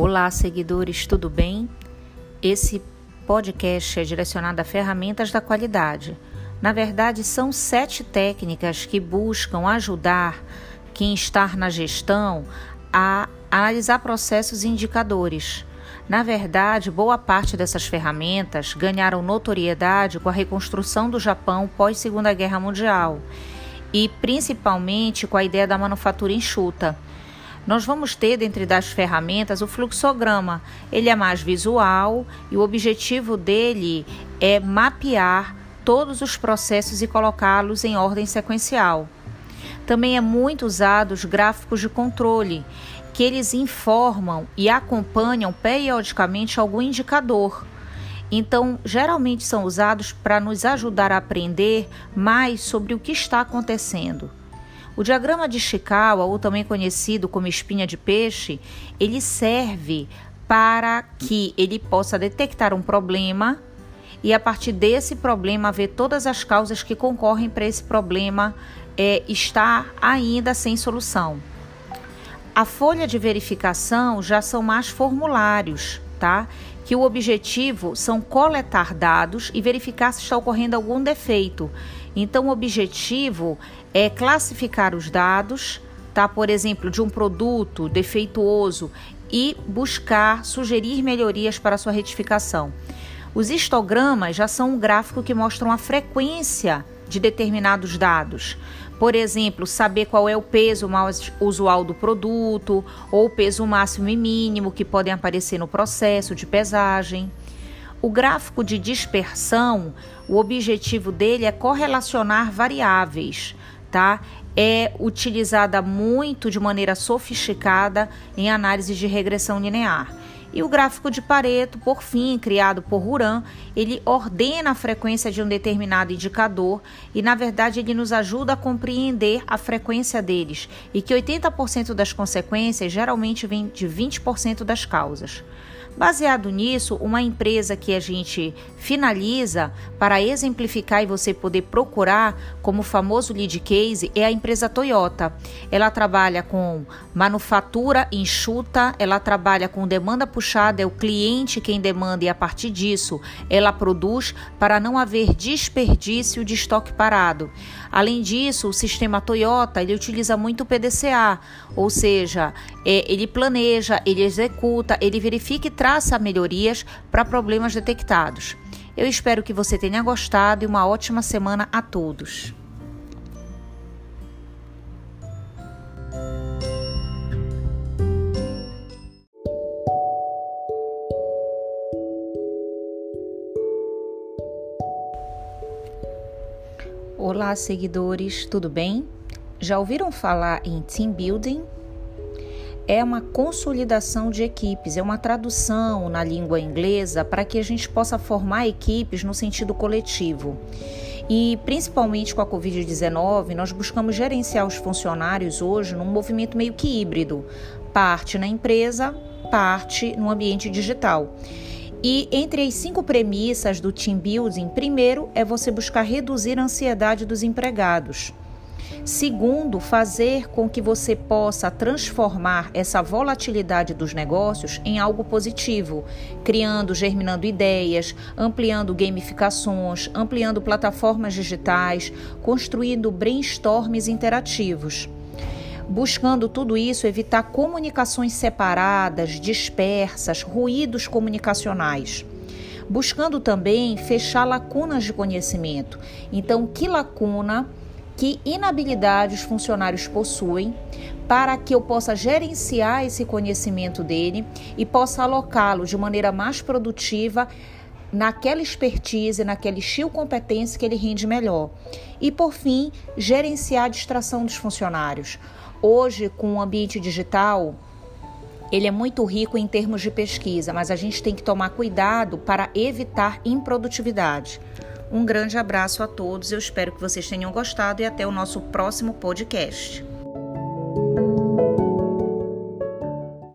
Olá, seguidores, tudo bem? Esse podcast é direcionado a ferramentas da qualidade. Na verdade, são sete técnicas que buscam ajudar quem está na gestão a analisar processos e indicadores. Na verdade, boa parte dessas ferramentas ganharam notoriedade com a reconstrução do Japão pós Segunda Guerra Mundial e principalmente com a ideia da manufatura enxuta. Nós vamos ter dentre das ferramentas o fluxograma. Ele é mais visual e o objetivo dele é mapear todos os processos e colocá-los em ordem sequencial. Também é muito usado os gráficos de controle, que eles informam e acompanham periodicamente algum indicador. Então, geralmente são usados para nos ajudar a aprender mais sobre o que está acontecendo. O diagrama de Chikawa, ou também conhecido como espinha de peixe, ele serve para que ele possa detectar um problema e a partir desse problema ver todas as causas que concorrem para esse problema é, estar ainda sem solução. A folha de verificação já são mais formulários, tá? Que o objetivo são coletar dados e verificar se está ocorrendo algum defeito. Então, o objetivo é classificar os dados, tá? Por exemplo, de um produto defeituoso e buscar sugerir melhorias para sua retificação. Os histogramas já são um gráfico que mostram a frequência de determinados dados. Por exemplo, saber qual é o peso mais usual do produto ou o peso máximo e mínimo que podem aparecer no processo de pesagem. O gráfico de dispersão, o objetivo dele é correlacionar variáveis, tá? É utilizada muito de maneira sofisticada em análise de regressão linear. E o gráfico de Pareto, por fim, criado por Ruran, ele ordena a frequência de um determinado indicador e, na verdade, ele nos ajuda a compreender a frequência deles e que 80% das consequências geralmente vem de 20% das causas. Baseado nisso, uma empresa que a gente finaliza para exemplificar e você poder procurar como famoso lead case é a empresa Toyota. Ela trabalha com manufatura enxuta, ela trabalha com demanda puxada, é o cliente quem demanda e a partir disso ela produz para não haver desperdício de estoque parado. Além disso, o sistema Toyota ele utiliza muito o PDCA, ou seja, é, ele planeja, ele executa, ele verifica e traça melhorias para problemas detectados. Eu espero que você tenha gostado e uma ótima semana a todos. Olá, seguidores, tudo bem? Já ouviram falar em team building? É uma consolidação de equipes, é uma tradução na língua inglesa para que a gente possa formar equipes no sentido coletivo. E principalmente com a Covid-19, nós buscamos gerenciar os funcionários hoje num movimento meio que híbrido, parte na empresa, parte no ambiente digital. E entre as cinco premissas do team building, primeiro é você buscar reduzir a ansiedade dos empregados. Segundo, fazer com que você possa transformar essa volatilidade dos negócios em algo positivo, criando, germinando ideias, ampliando gamificações, ampliando plataformas digitais, construindo brainstorms interativos buscando tudo isso evitar comunicações separadas, dispersas, ruídos comunicacionais. Buscando também fechar lacunas de conhecimento. Então, que lacuna, que inabilidade os funcionários possuem para que eu possa gerenciar esse conhecimento dele e possa alocá-lo de maneira mais produtiva naquela expertise, naquele estilo competência que ele rende melhor. E por fim, gerenciar a distração dos funcionários. Hoje, com o ambiente digital, ele é muito rico em termos de pesquisa, mas a gente tem que tomar cuidado para evitar improdutividade. Um grande abraço a todos, eu espero que vocês tenham gostado e até o nosso próximo podcast.